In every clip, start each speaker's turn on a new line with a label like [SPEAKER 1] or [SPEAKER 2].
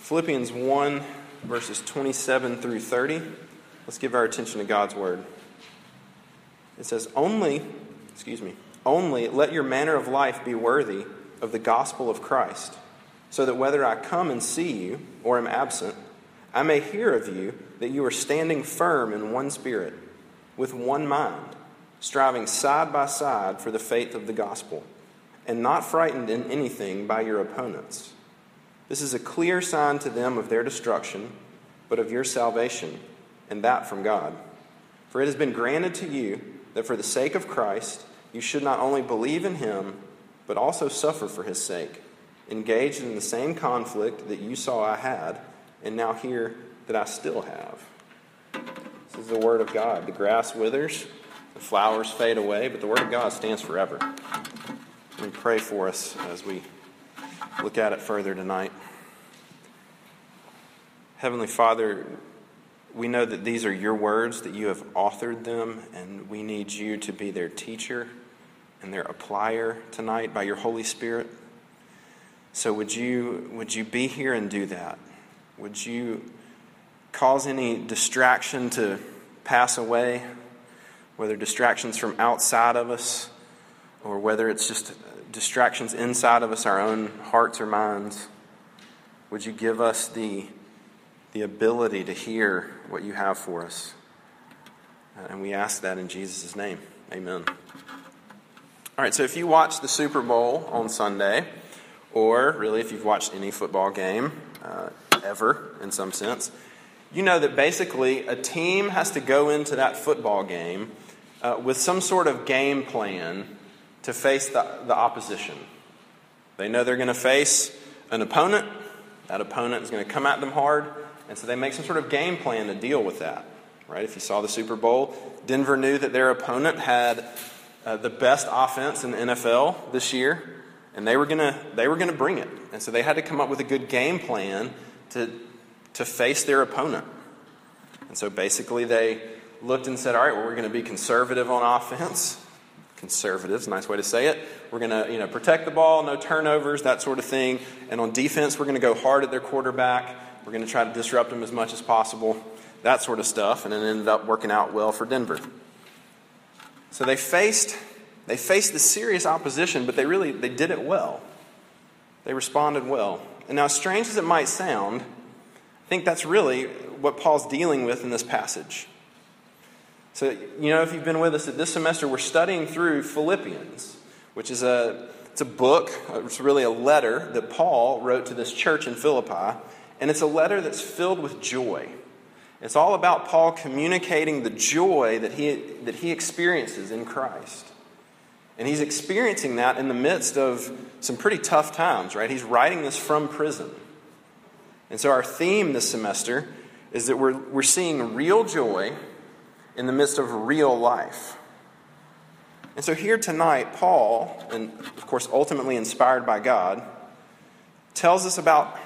[SPEAKER 1] Philippians 1, verses 27 through 30. Let's give our attention to God's word. It says, Only, excuse me, only let your manner of life be worthy of the gospel of Christ, so that whether I come and see you or am absent, I may hear of you that you are standing firm in one spirit, with one mind, striving side by side for the faith of the gospel, and not frightened in anything by your opponents. This is a clear sign to them of their destruction, but of your salvation, and that from God. For it has been granted to you that for the sake of Christ, you should not only believe in him, but also suffer for his sake, engaged in the same conflict that you saw I had, and now hear that I still have. This is the word of God. The grass withers, the flowers fade away, but the word of God stands forever. Let me pray for us as we look at it further tonight. Heavenly Father, we know that these are your words, that you have authored them, and we need you to be their teacher and their applier tonight by your Holy Spirit. So would you would you be here and do that? Would you cause any distraction to pass away, whether distractions from outside of us or whether it's just distractions inside of us, our own hearts or minds? Would you give us the the ability to hear what you have for us. And we ask that in Jesus' name. Amen. All right, so if you watch the Super Bowl on Sunday, or really if you've watched any football game uh, ever in some sense, you know that basically a team has to go into that football game uh, with some sort of game plan to face the, the opposition. They know they're going to face an opponent. That opponent is going to come at them hard. And so they make some sort of game plan to deal with that, right? If you saw the Super Bowl, Denver knew that their opponent had uh, the best offense in the NFL this year, and they were gonna they were gonna bring it. And so they had to come up with a good game plan to to face their opponent. And so basically they looked and said, all right, well, we're going to be conservative on offense. Conservative is a nice way to say it. We're going to you know, protect the ball, no turnovers, that sort of thing. And on defense, we're going to go hard at their quarterback. We're going to try to disrupt them as much as possible, that sort of stuff, and it ended up working out well for Denver. So they faced they faced the serious opposition, but they really they did it well. They responded well. And now, strange as it might sound, I think that's really what Paul's dealing with in this passage. So, you know, if you've been with us this semester, we're studying through Philippians, which is a it's a book, it's really a letter that Paul wrote to this church in Philippi and it's a letter that's filled with joy. It's all about Paul communicating the joy that he, that he experiences in Christ. And he's experiencing that in the midst of some pretty tough times, right? He's writing this from prison. And so, our theme this semester is that we're, we're seeing real joy in the midst of real life. And so, here tonight, Paul, and of course, ultimately inspired by God, tells us about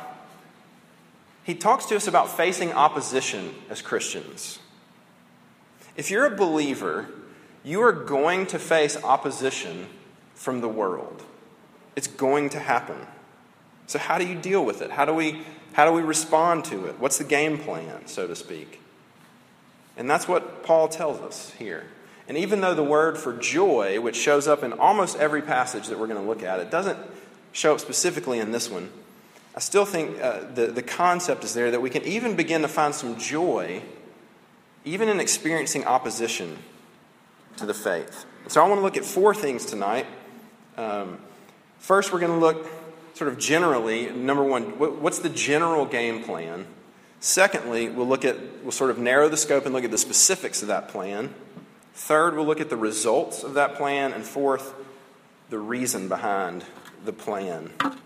[SPEAKER 1] he talks to us about facing opposition as Christians. If you're a believer, you are going to face opposition from the world. It's going to happen. So how do you deal with it? How do we how do we respond to it? What's the game plan, so to speak? And that's what Paul tells us here. And even though the word for joy, which shows up in almost every passage that we're going to look at, it doesn't show up specifically in this one, I still think uh, the, the concept is there that we can even begin to find some joy, even in experiencing opposition to the faith. So I want to look at four things tonight. Um, first, we're going to look sort of generally, number one, what's the general game plan? Secondly, we'll look at, we'll sort of narrow the scope and look at the specifics of that plan. Third, we'll look at the results of that plan. And fourth, the reason behind the plan. All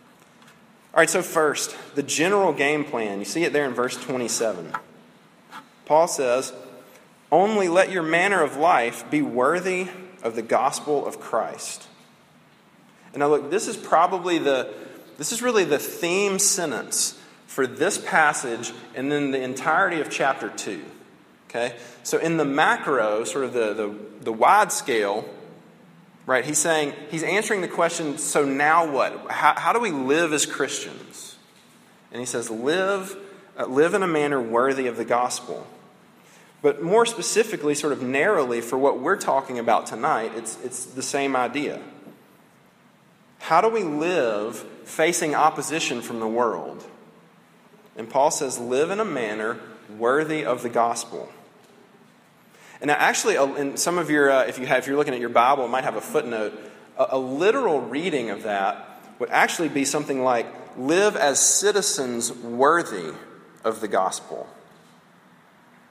[SPEAKER 1] right, so first, the general game plan. You see it there in verse 27. Paul says, Only let your manner of life be worthy of the gospel of Christ. And now, look, this is probably the, this is really the theme sentence for this passage and then the entirety of chapter 2. Okay? So, in the macro, sort of the, the, the wide scale, Right? He's saying, he's answering the question so now what? How, how do we live as Christians? And he says, live, uh, live in a manner worthy of the gospel. But more specifically, sort of narrowly, for what we're talking about tonight, it's, it's the same idea. How do we live facing opposition from the world? And Paul says, live in a manner worthy of the gospel. And now, actually, in some of your, uh, if, you have, if you're looking at your Bible, it might have a footnote. A, a literal reading of that would actually be something like, live as citizens worthy of the gospel.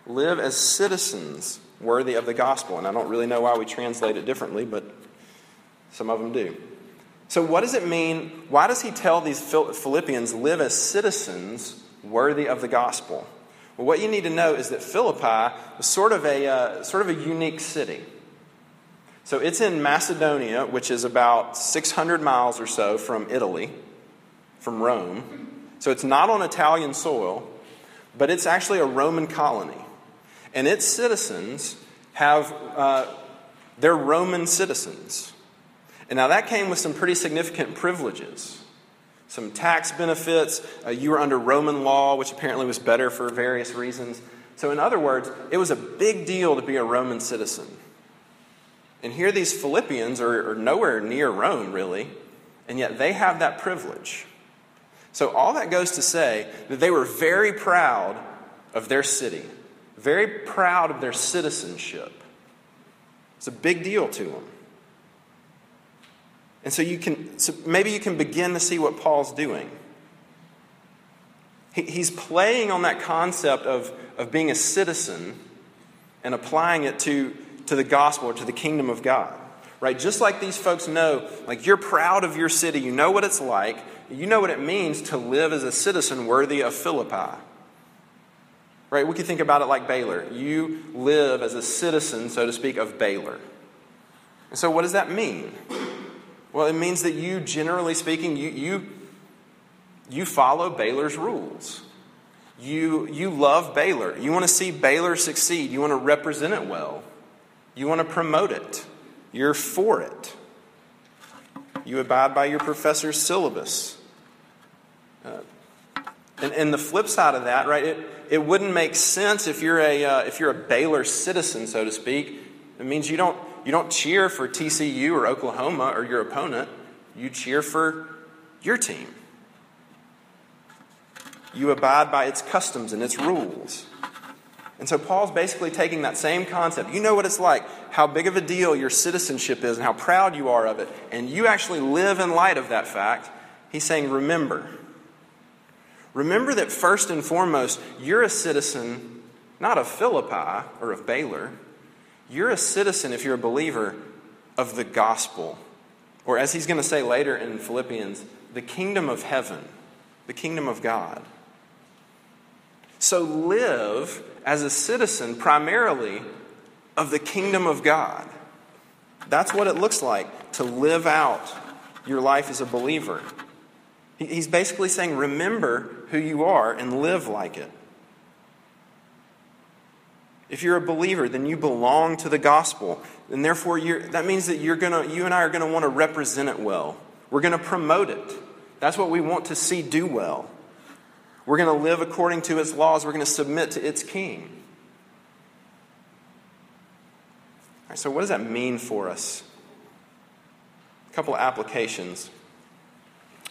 [SPEAKER 1] Live as citizens worthy of the gospel. And I don't really know why we translate it differently, but some of them do. So, what does it mean? Why does he tell these Philippians live as citizens worthy of the gospel? Well, what you need to know is that Philippi was sort of a, uh, sort of a unique city. So, it's in Macedonia, which is about 600 miles or so from Italy, from Rome. So, it's not on Italian soil, but it's actually a Roman colony. And its citizens have, uh, they're Roman citizens. And now that came with some pretty significant privileges. Some tax benefits. Uh, you were under Roman law, which apparently was better for various reasons. So, in other words, it was a big deal to be a Roman citizen. And here these Philippians are, are nowhere near Rome, really, and yet they have that privilege. So, all that goes to say that they were very proud of their city, very proud of their citizenship. It's a big deal to them. And so you can, so maybe you can begin to see what Paul's doing. He, he's playing on that concept of, of being a citizen and applying it to, to the gospel or to the kingdom of God. Right? Just like these folks know, like you're proud of your city, you know what it's like, you know what it means to live as a citizen worthy of Philippi. Right? We could think about it like Baylor. You live as a citizen, so to speak, of Baylor. And so, what does that mean? Well, it means that you, generally speaking, you, you, you follow Baylor's rules. You, you love Baylor. You want to see Baylor succeed. You want to represent it well. You want to promote it. You're for it. You abide by your professor's syllabus. Uh, and, and the flip side of that, right, it, it wouldn't make sense if you're, a, uh, if you're a Baylor citizen, so to speak. It means you don't, you don't cheer for TCU or Oklahoma or your opponent, you cheer for your team. You abide by its customs and its rules. And so Paul's basically taking that same concept. You know what it's like, how big of a deal your citizenship is, and how proud you are of it, and you actually live in light of that fact. He's saying, remember. Remember that first and foremost, you're a citizen not of Philippi or of Baylor, you're a citizen, if you're a believer, of the gospel. Or as he's going to say later in Philippians, the kingdom of heaven, the kingdom of God. So live as a citizen primarily of the kingdom of God. That's what it looks like to live out your life as a believer. He's basically saying, remember who you are and live like it. If you're a believer, then you belong to the gospel. And therefore, that means that you're gonna, you and I are going to want to represent it well. We're going to promote it. That's what we want to see do well. We're going to live according to its laws. We're going to submit to its king. so, what does that mean for us? A couple of applications.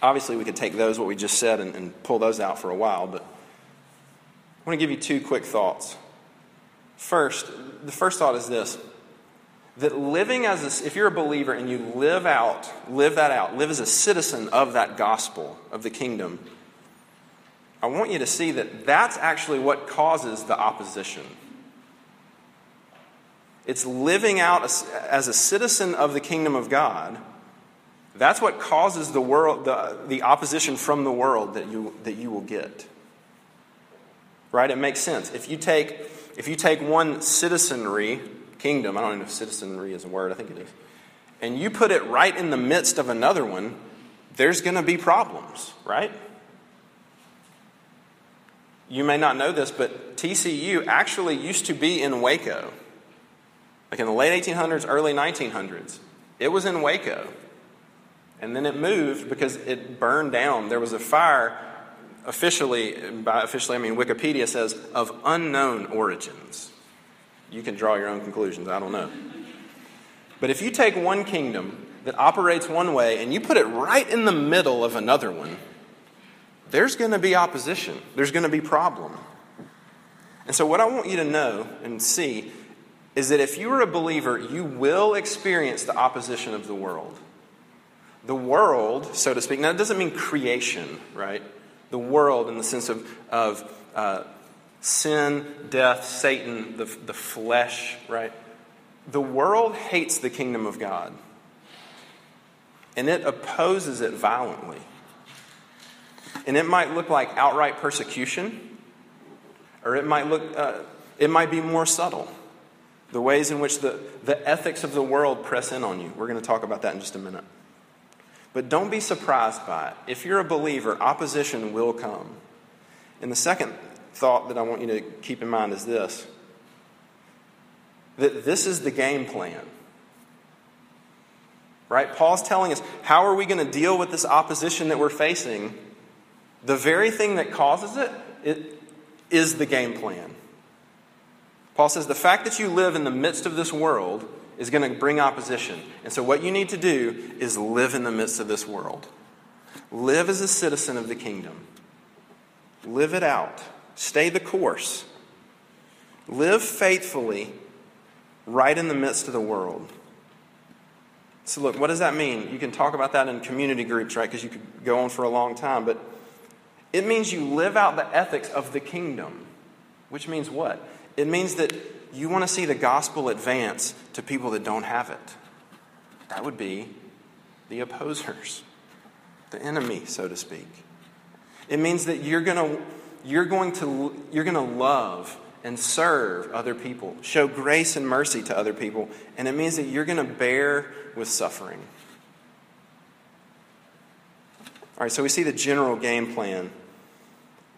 [SPEAKER 1] Obviously, we could take those, what we just said, and, and pull those out for a while, but I want to give you two quick thoughts. First, the first thought is this that living as a, if you're a believer and you live out, live that out, live as a citizen of that gospel of the kingdom, I want you to see that that's actually what causes the opposition. It's living out as a citizen of the kingdom of God. That's what causes the world, the, the opposition from the world that you, that you will get. Right? It makes sense. If you take if you take one citizenry, kingdom, I don't know if citizenry is a word, I think it is, and you put it right in the midst of another one, there's going to be problems, right? You may not know this, but TCU actually used to be in Waco. Like in the late 1800s, early 1900s. It was in Waco. And then it moved because it burned down. There was a fire officially, by officially I mean Wikipedia says, of unknown origins. You can draw your own conclusions, I don't know. But if you take one kingdom that operates one way and you put it right in the middle of another one, there's going to be opposition. There's going to be problem. And so what I want you to know and see is that if you are a believer, you will experience the opposition of the world. The world, so to speak, now it doesn't mean creation, right? The world in the sense of, of uh, sin, death, Satan, the, the flesh, right? The world hates the kingdom of God, and it opposes it violently. And it might look like outright persecution, or it might look, uh, it might be more subtle. The ways in which the, the ethics of the world press in on you. We're going to talk about that in just a minute. But don't be surprised by it. If you're a believer, opposition will come. And the second thought that I want you to keep in mind is this that this is the game plan. Right? Paul's telling us how are we going to deal with this opposition that we're facing? The very thing that causes it, it is the game plan. Paul says the fact that you live in the midst of this world is going to bring opposition. And so, what you need to do is live in the midst of this world. Live as a citizen of the kingdom. Live it out. Stay the course. Live faithfully right in the midst of the world. So, look, what does that mean? You can talk about that in community groups, right? Because you could go on for a long time. But it means you live out the ethics of the kingdom, which means what? It means that you want to see the gospel advance to people that don't have it. That would be the opposers, the enemy, so to speak. It means that you're going to, you're going to, you're going to love and serve other people, show grace and mercy to other people, and it means that you're going to bear with suffering. All right, so we see the general game plan.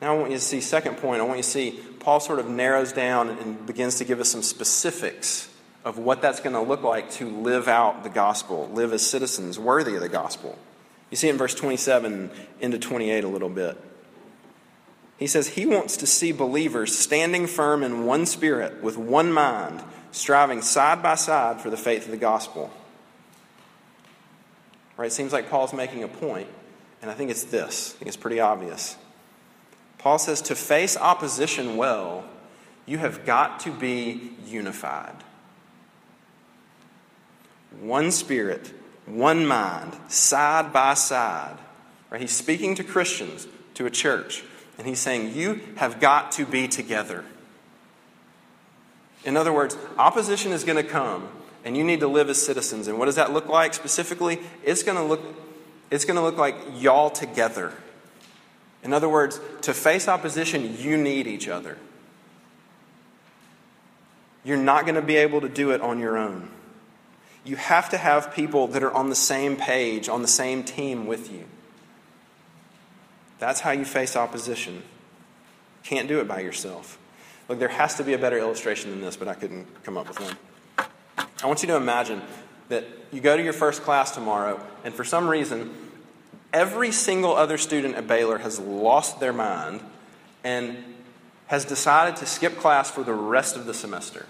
[SPEAKER 1] Now I want you to see, second point, I want you to see Paul sort of narrows down and begins to give us some specifics of what that's going to look like to live out the gospel, live as citizens worthy of the gospel. You see in verse 27 into 28 a little bit. He says he wants to see believers standing firm in one spirit, with one mind, striving side by side for the faith of the gospel. Right? It seems like Paul's making a point, and I think it's this. I think it's pretty obvious. Paul says to face opposition well, you have got to be unified. One spirit, one mind, side by side. Right? He's speaking to Christians, to a church, and he's saying, You have got to be together. In other words, opposition is going to come, and you need to live as citizens. And what does that look like specifically? It's going to look, it's going to look like y'all together. In other words, to face opposition, you need each other. You're not going to be able to do it on your own. You have to have people that are on the same page, on the same team with you. That's how you face opposition. Can't do it by yourself. Look, there has to be a better illustration than this, but I couldn't come up with one. I want you to imagine that you go to your first class tomorrow, and for some reason, Every single other student at Baylor has lost their mind and has decided to skip class for the rest of the semester.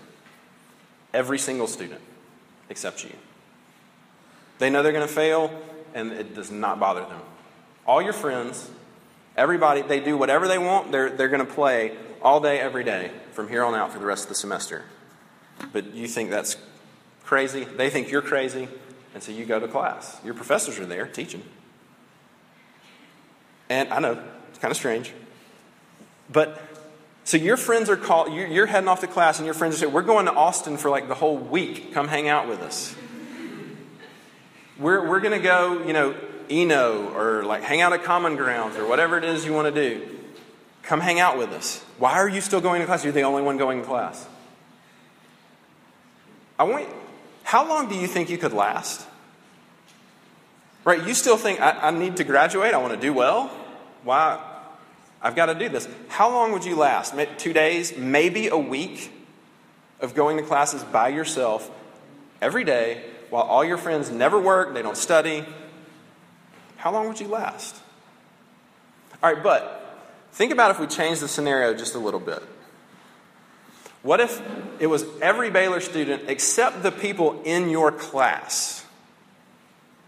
[SPEAKER 1] Every single student, except you. They know they're going to fail, and it does not bother them. All your friends, everybody, they do whatever they want. They're, they're going to play all day, every day from here on out for the rest of the semester. But you think that's crazy. They think you're crazy, and so you go to class. Your professors are there teaching. And I know, it's kind of strange. But so your friends are called, you're heading off to class, and your friends are saying, We're going to Austin for like the whole week. Come hang out with us. We're, we're going to go, you know, Eno or like hang out at Common Grounds or whatever it is you want to do. Come hang out with us. Why are you still going to class? You're the only one going to class. I want, how long do you think you could last? Right? You still think, I, I need to graduate, I want to do well. Why? I've got to do this. How long would you last? Two days, maybe a week of going to classes by yourself every day while all your friends never work, they don't study. How long would you last? All right, but Think about if we change the scenario just a little bit. What if it was every Baylor student except the people in your class?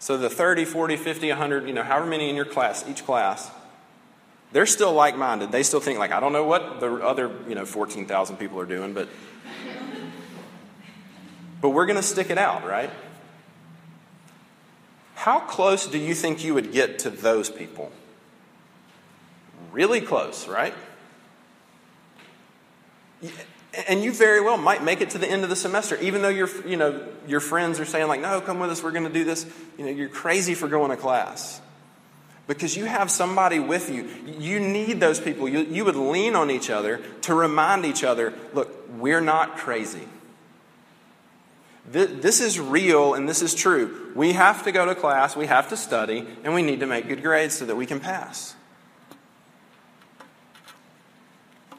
[SPEAKER 1] So the 30, 40, 50, 100, you know, however many in your class, each class, they're still like minded. They still think, like, I don't know what the other, you know, 14,000 people are doing, but. But we're going to stick it out, right? How close do you think you would get to those people? Really close, right? And you very well might make it to the end of the semester, even though your, you know, your friends are saying, like, no, come with us, we're going to do this. You know, you're crazy for going to class. Because you have somebody with you. You need those people. You, you would lean on each other to remind each other look, we're not crazy. This, this is real and this is true. We have to go to class, we have to study, and we need to make good grades so that we can pass.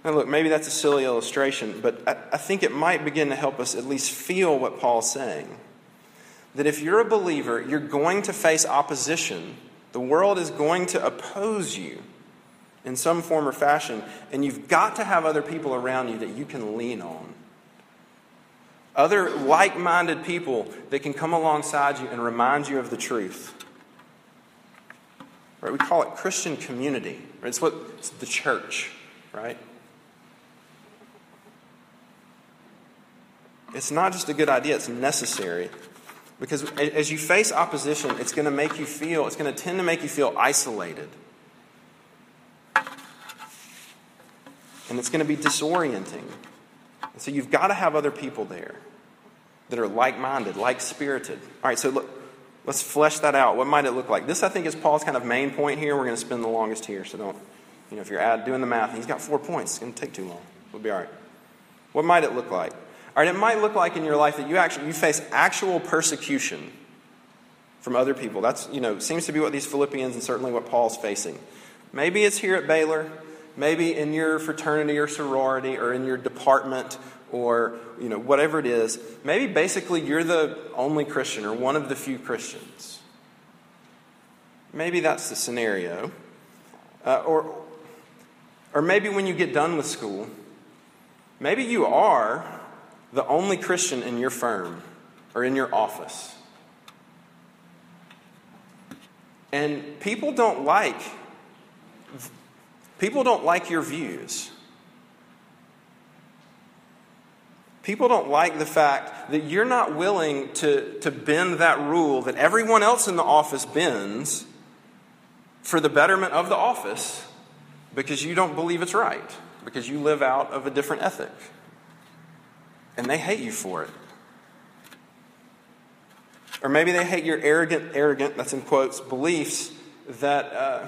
[SPEAKER 1] Now, look, maybe that's a silly illustration, but I, I think it might begin to help us at least feel what Paul's saying. That if you're a believer, you're going to face opposition. The world is going to oppose you in some form or fashion, and you've got to have other people around you that you can lean on. Other like minded people that can come alongside you and remind you of the truth. Right? We call it Christian community. Right? It's what it's the church, right? It's not just a good idea, it's necessary. Because as you face opposition, it's going to make you feel, it's going to tend to make you feel isolated. And it's going to be disorienting. And so you've got to have other people there that are like minded, like spirited. All right, so look, let's flesh that out. What might it look like? This, I think, is Paul's kind of main point here. We're going to spend the longest here, so don't, you know, if you're doing the math, he's got four points. It's going to take too long. We'll be all right. What might it look like? All right, it might look like in your life that you actually you face actual persecution from other people. That's, you know, seems to be what these Philippians and certainly what Paul's facing. Maybe it's here at Baylor, maybe in your fraternity or sorority or in your department or, you know, whatever it is. Maybe basically you're the only Christian or one of the few Christians. Maybe that's the scenario. Uh, or, or maybe when you get done with school, maybe you are the only Christian in your firm or in your office. And people don't like people don't like your views. People don't like the fact that you're not willing to, to bend that rule that everyone else in the office bends for the betterment of the office because you don't believe it's right, because you live out of a different ethic and they hate you for it. Or maybe they hate your arrogant, arrogant, that's in quotes, beliefs that, uh,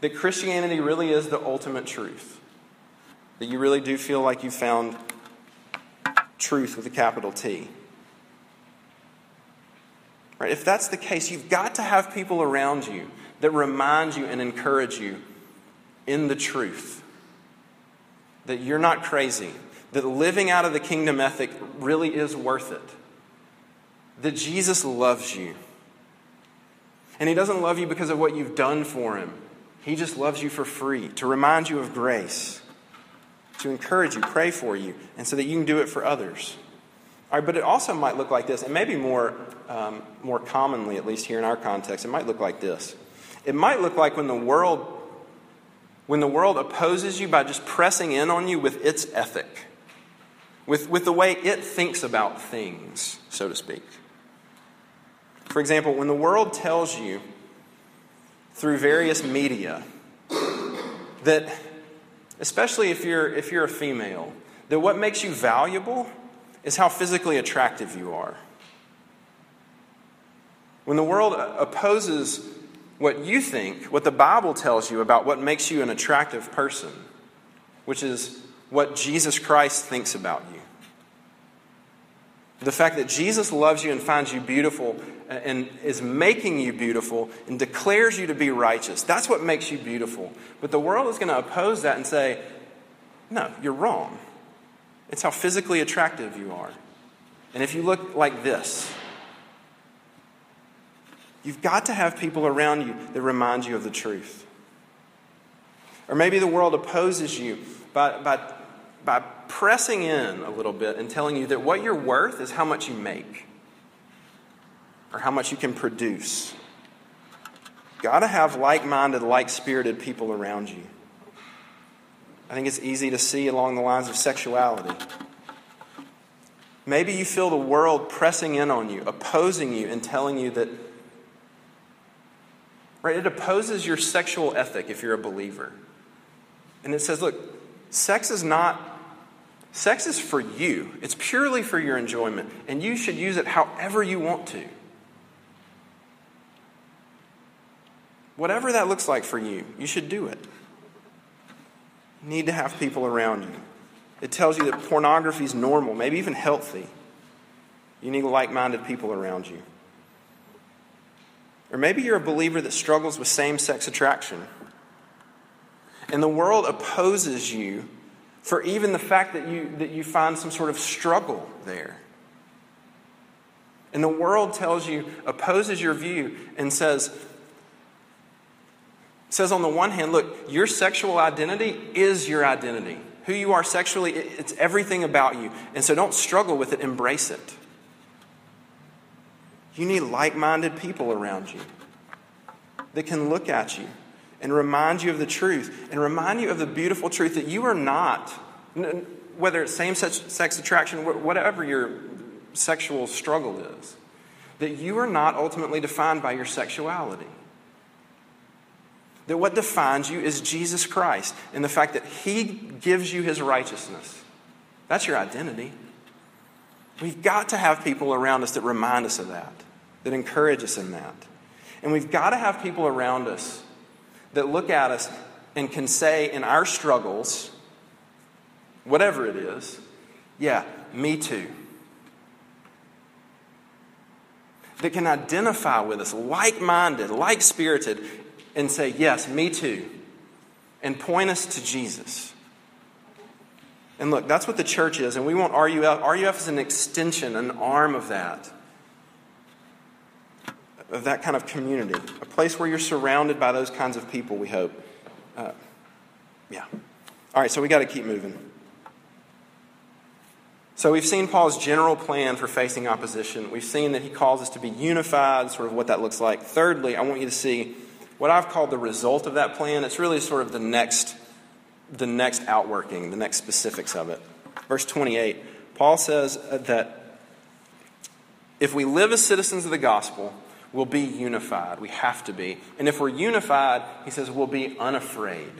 [SPEAKER 1] that Christianity really is the ultimate truth. That you really do feel like you found truth with a capital T. Right? If that's the case, you've got to have people around you that remind you and encourage you in the truth. That you're not crazy, that living out of the kingdom ethic really is worth it. That Jesus loves you. And he doesn't love you because of what you've done for him. He just loves you for free, to remind you of grace, to encourage you, pray for you, and so that you can do it for others. All right, but it also might look like this, and maybe more, um, more commonly, at least here in our context, it might look like this. It might look like when the world when the world opposes you by just pressing in on you with its ethic with, with the way it thinks about things, so to speak. For example, when the world tells you through various media that, especially if you're, if you're a female, that what makes you valuable is how physically attractive you are. When the world opposes what you think, what the Bible tells you about what makes you an attractive person, which is what Jesus Christ thinks about you. The fact that Jesus loves you and finds you beautiful and is making you beautiful and declares you to be righteous. That's what makes you beautiful. But the world is going to oppose that and say, no, you're wrong. It's how physically attractive you are. And if you look like this, you've got to have people around you that remind you of the truth. Or maybe the world opposes you by, by, by pressing in a little bit and telling you that what you're worth is how much you make or how much you can produce. Got to have like minded, like spirited people around you. I think it's easy to see along the lines of sexuality. Maybe you feel the world pressing in on you, opposing you, and telling you that, right, it opposes your sexual ethic if you're a believer. And it says, look, sex is not, sex is for you, it's purely for your enjoyment, and you should use it however you want to. Whatever that looks like for you, you should do it. You need to have people around you. It tells you that pornography is normal, maybe even healthy. You need like minded people around you. Or maybe you're a believer that struggles with same sex attraction. And the world opposes you for even the fact that you, that you find some sort of struggle there. And the world tells you, opposes your view, and says, says on the one hand, look, your sexual identity is your identity. Who you are sexually, it's everything about you. And so don't struggle with it, embrace it. You need like minded people around you that can look at you and remind you of the truth and remind you of the beautiful truth that you are not, whether it's same sex attraction, whatever your sexual struggle is, that you are not ultimately defined by your sexuality. That what defines you is Jesus Christ and the fact that He gives you His righteousness. That's your identity. We've got to have people around us that remind us of that, that encourage us in that. And we've got to have people around us that look at us and can say in our struggles, whatever it is, yeah, me too. That can identify with us, like minded, like spirited, and say, Yes, me too, and point us to Jesus. And look, that's what the church is, and we want RUF. RUF is an extension, an arm of that, of that kind of community, a place where you're surrounded by those kinds of people, we hope. Uh, yeah. All right, so we got to keep moving. So we've seen Paul's general plan for facing opposition. We've seen that he calls us to be unified, sort of what that looks like. Thirdly, I want you to see what I've called the result of that plan. It's really sort of the next, the next outworking, the next specifics of it. Verse 28, Paul says that if we live as citizens of the gospel, we'll be unified. We have to be. And if we're unified, he says, we'll be unafraid.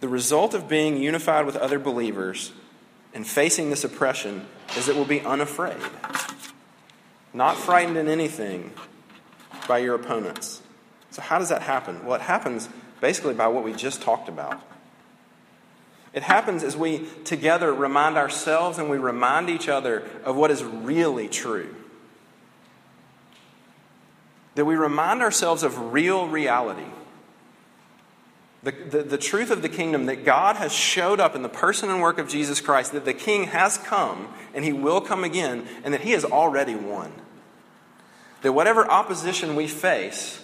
[SPEAKER 1] The result of being unified with other believers and facing this oppression is that we'll be unafraid. Not frightened in anything, by your opponents. So, how does that happen? Well, it happens basically by what we just talked about. It happens as we together remind ourselves and we remind each other of what is really true. That we remind ourselves of real reality. The, the, the, truth of the kingdom that God has showed up in the person and work of Jesus Christ, that the king has come and he will come again, and that he has already won that whatever opposition we face,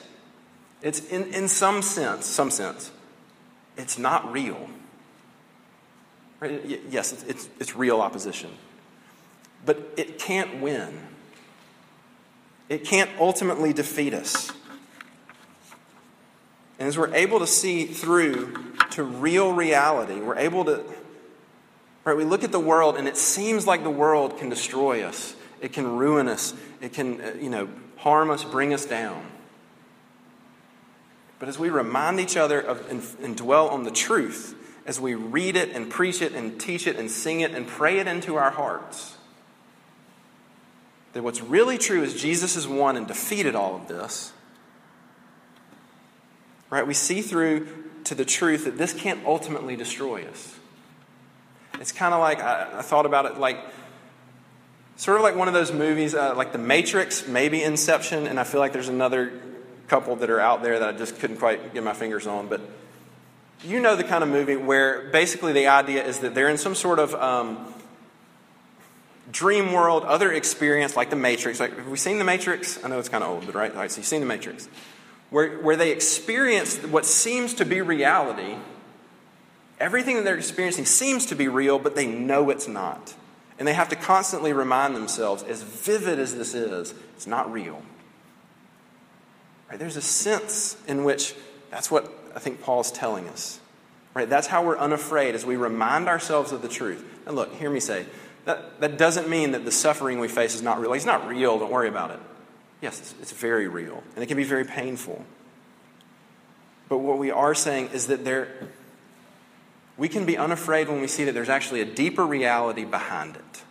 [SPEAKER 1] it's in, in some sense, some sense, it's not real. Right? Yes, it's, it's, it's real opposition. But it can't win. It can't ultimately defeat us. And as we're able to see through to real reality, we're able to, right, we look at the world and it seems like the world can destroy us. It can ruin us. It can, uh, you know, harm us, bring us down. But as we remind each other of and, and dwell on the truth, as we read it and preach it and teach it and sing it and pray it into our hearts, that what's really true is Jesus has won and defeated all of this. Right? We see through to the truth that this can't ultimately destroy us. It's kind of like, I, I thought about it like Sort of like one of those movies, uh, like The Matrix, maybe Inception, and I feel like there's another couple that are out there that I just couldn't quite get my fingers on. But you know the kind of movie where basically the idea is that they're in some sort of um, dream world, other experience like The Matrix. Like, have we seen The Matrix? I know it's kind of old, but right? All right, so you've seen The Matrix. where, where they experience what seems to be reality. Everything that they're experiencing seems to be real, but they know it's not. And they have to constantly remind themselves, as vivid as this is, it's not real. Right? There's a sense in which that's what I think Paul's telling us. Right? That's how we're unafraid as we remind ourselves of the truth. And look, hear me say, that, that doesn't mean that the suffering we face is not real. It's not real, don't worry about it. Yes, it's, it's very real, and it can be very painful. But what we are saying is that there, we can be unafraid when we see that there's actually a deeper reality behind it.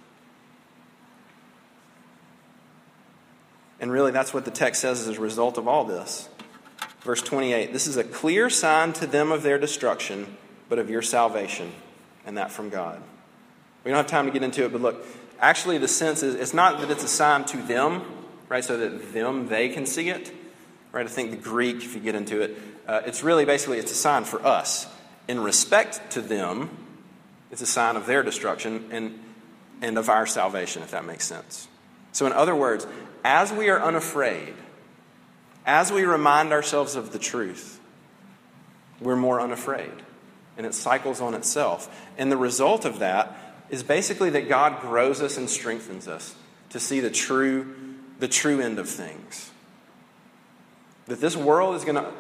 [SPEAKER 1] And really, that's what the text says as a result of all this. Verse 28 This is a clear sign to them of their destruction, but of your salvation, and that from God. We don't have time to get into it, but look, actually, the sense is it's not that it's a sign to them, right, so that them, they can see it. Right, I think the Greek, if you get into it, uh, it's really basically it's a sign for us. In respect to them, it's a sign of their destruction and, and of our salvation, if that makes sense. So, in other words, as we are unafraid, as we remind ourselves of the truth, we're more unafraid. And it cycles on itself. And the result of that is basically that God grows us and strengthens us to see the true, the true end of things. That this world is going to,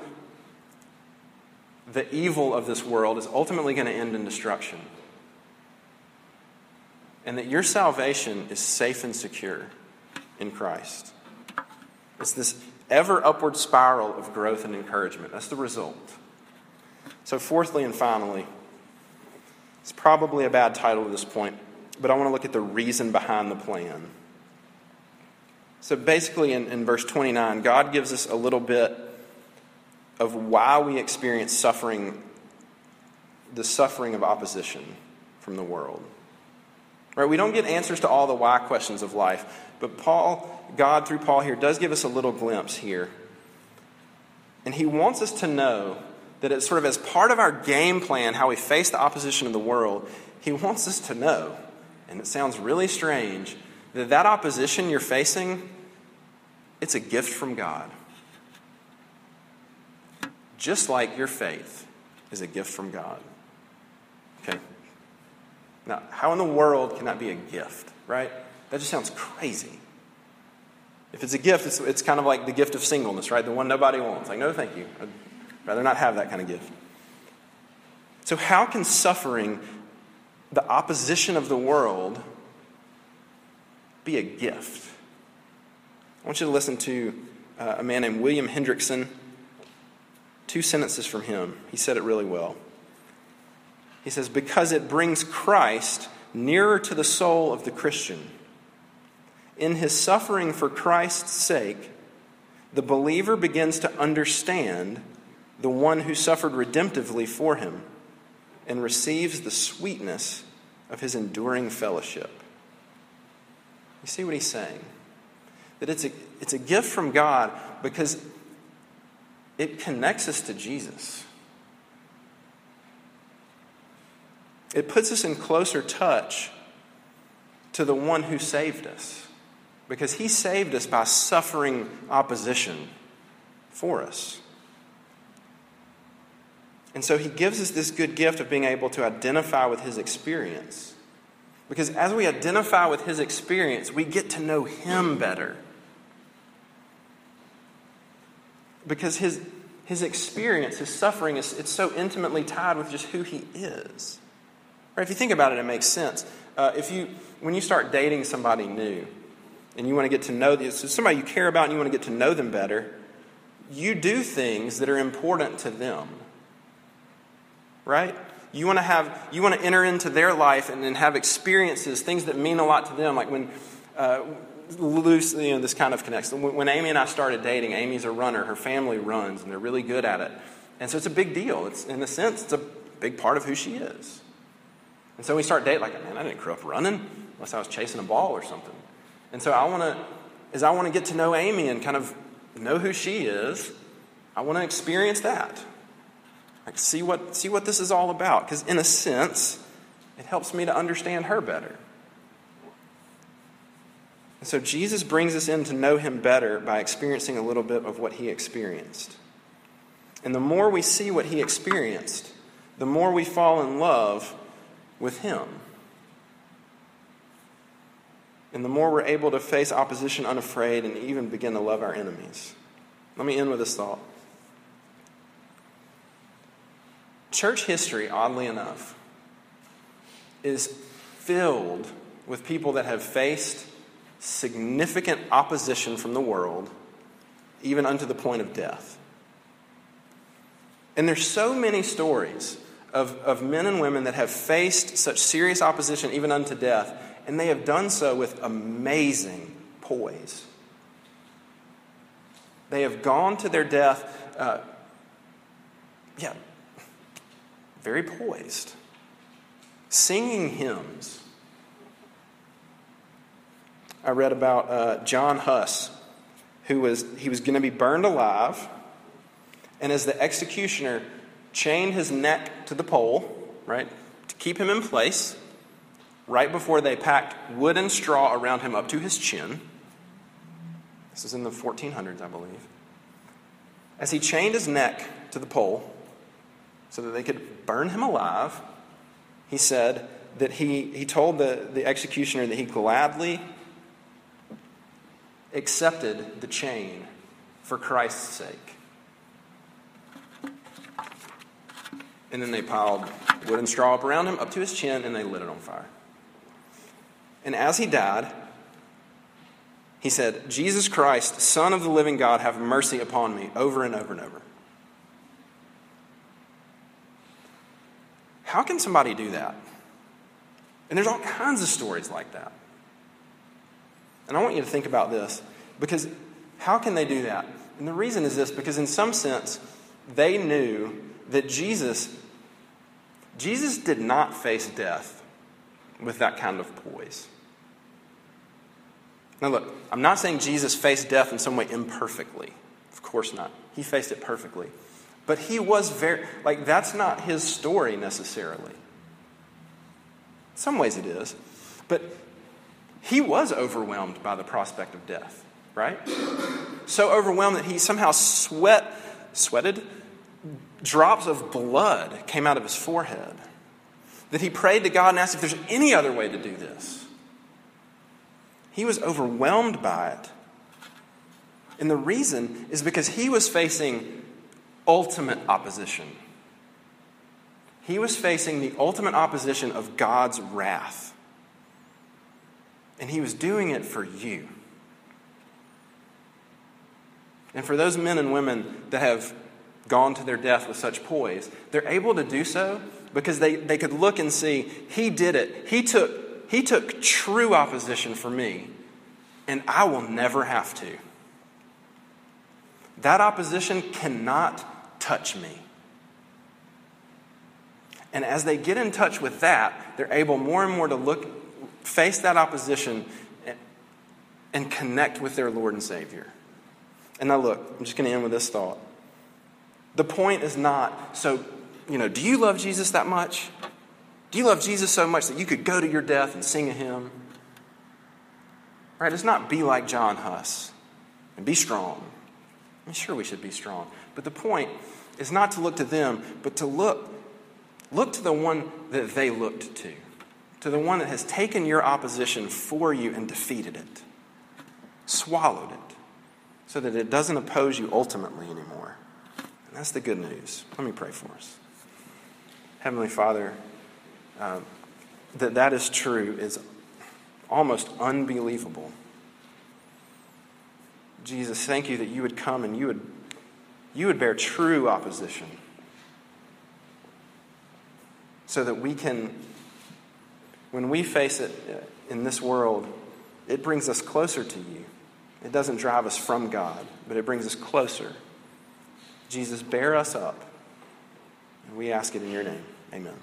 [SPEAKER 1] the evil of this world is ultimately going to end in destruction. And that your salvation is safe and secure in Christ. It's this ever upward spiral of growth and encouragement. That's the result. So, fourthly and finally, it's probably a bad title at this point, but I want to look at the reason behind the plan. So, basically, in, in verse 29, God gives us a little bit of why we experience suffering, the suffering of opposition from the world. Right? We don't get answers to all the why questions of life, but Paul, God through Paul here, does give us a little glimpse here. And he wants us to know that it's sort of as part of our game plan, how we face the opposition of the world, he wants us to know, and it sounds really strange, that that opposition you're facing, it's a gift from God. Just like your faith is a gift from God. Okay? Now, how in the world can that be a gift, right? That just sounds crazy. If it's a gift, it's, it's kind of like the gift of singleness, right? The one nobody wants. Like, no, thank you. Rather not have that kind of gift. So, how can suffering, the opposition of the world, be a gift? I want you to listen to uh, a man named William Hendriksen. Two sentences from him. He said it really well. He says, Because it brings Christ nearer to the soul of the Christian in his suffering for Christ's sake, the believer begins to understand the one who suffered redemptively for him and receives the sweetness of his enduring fellowship. You see what he's saying? That it's a, it's a gift from God because it connects us to Jesus. It puts us in closer touch to the one who saved us because he saved us by suffering opposition for us. And so he gives us this good gift of being able to identify with his experience. Because as we identify with his experience, we get to know him better. Because his, his experience, his suffering, is it's so intimately tied with just who he is. Right? If you think about it, it makes sense. Uh, if you, when you start dating somebody new, and you want to get to know this, so somebody you care about and you want to get to know them better, you do things that are important to them. Right? You want to have you want to enter into their life and then have experiences, things that mean a lot to them. Like when uh, loose, you know, this kind of connects. When Amy and I started dating, Amy's a runner. Her family runs, and they're really good at it. And so it's a big deal. It's in a sense, it's a big part of who she is. And so we start dating. Like, man, I didn't grow up running unless I was chasing a ball or something. And so I want to, as I want to get to know Amy and kind of know who she is, I want to experience that. Like see what see what this is all about. Because in a sense, it helps me to understand her better. And so Jesus brings us in to know him better by experiencing a little bit of what he experienced. And the more we see what he experienced, the more we fall in love with him. And the more we're able to face opposition unafraid and even begin to love our enemies. Let me end with this thought. Church history, oddly enough, is filled with people that have faced significant opposition from the world, even unto the point of death. And there's so many stories of, of men and women that have faced such serious opposition, even unto death, and they have done so with amazing poise. They have gone to their death, uh, yeah, very poised, singing hymns. I read about uh, John Huss, who was he was going to be burned alive, and as the executioner chained his neck to the pole, right, to keep him in place, right before they packed wood and straw around him up to his chin. This is in the 1400s, I believe. As he chained his neck to the pole so that they could burn him alive, he said that he, he told the, the executioner that he gladly accepted the chain for Christ's sake. And then they piled wood and straw up around him, up to his chin, and they lit it on fire. And as he died, he said, Jesus Christ, Son of the living God, have mercy upon me, over and over and over. How can somebody do that? And there's all kinds of stories like that. And I want you to think about this because how can they do that? And the reason is this because, in some sense, they knew that Jesus Jesus did not face death with that kind of poise. Now, look, I'm not saying Jesus faced death in some way imperfectly. Of course not. He faced it perfectly. But he was very, like, that's not his story necessarily. In some ways it is. But he was overwhelmed by the prospect of death, right? So overwhelmed that he somehow sweat, sweated, drops of blood came out of his forehead. That he prayed to God and asked if there's any other way to do this. He was overwhelmed by it. And the reason is because he was facing ultimate opposition. He was facing the ultimate opposition of God's wrath. And he was doing it for you. And for those men and women that have gone to their death with such poise, they're able to do so because they, they could look and see, He did it. He took, he took true opposition for me, and I will never have to. That opposition cannot touch me. And as they get in touch with that, they're able more and more to look, face that opposition, and connect with their Lord and Savior. And now, look, I'm just going to end with this thought. The point is not, so, you know, do you love Jesus that much? Do you love Jesus so much that you could go to your death and sing a hymn? Right? It's not be like John Huss and be strong. I'm sure we should be strong. But the point is not to look to them, but to look look to the one that they looked to. To the one that has taken your opposition for you and defeated it. Swallowed it so that it doesn't oppose you ultimately anymore. And that's the good news. Let me pray for us. Heavenly Father, uh, that that is true is almost unbelievable. Jesus, thank you that you would come and you would, you would bear true opposition so that we can, when we face it in this world, it brings us closer to you. It doesn't drive us from God, but it brings us closer. Jesus, bear us up. And we ask it in your name. Amen.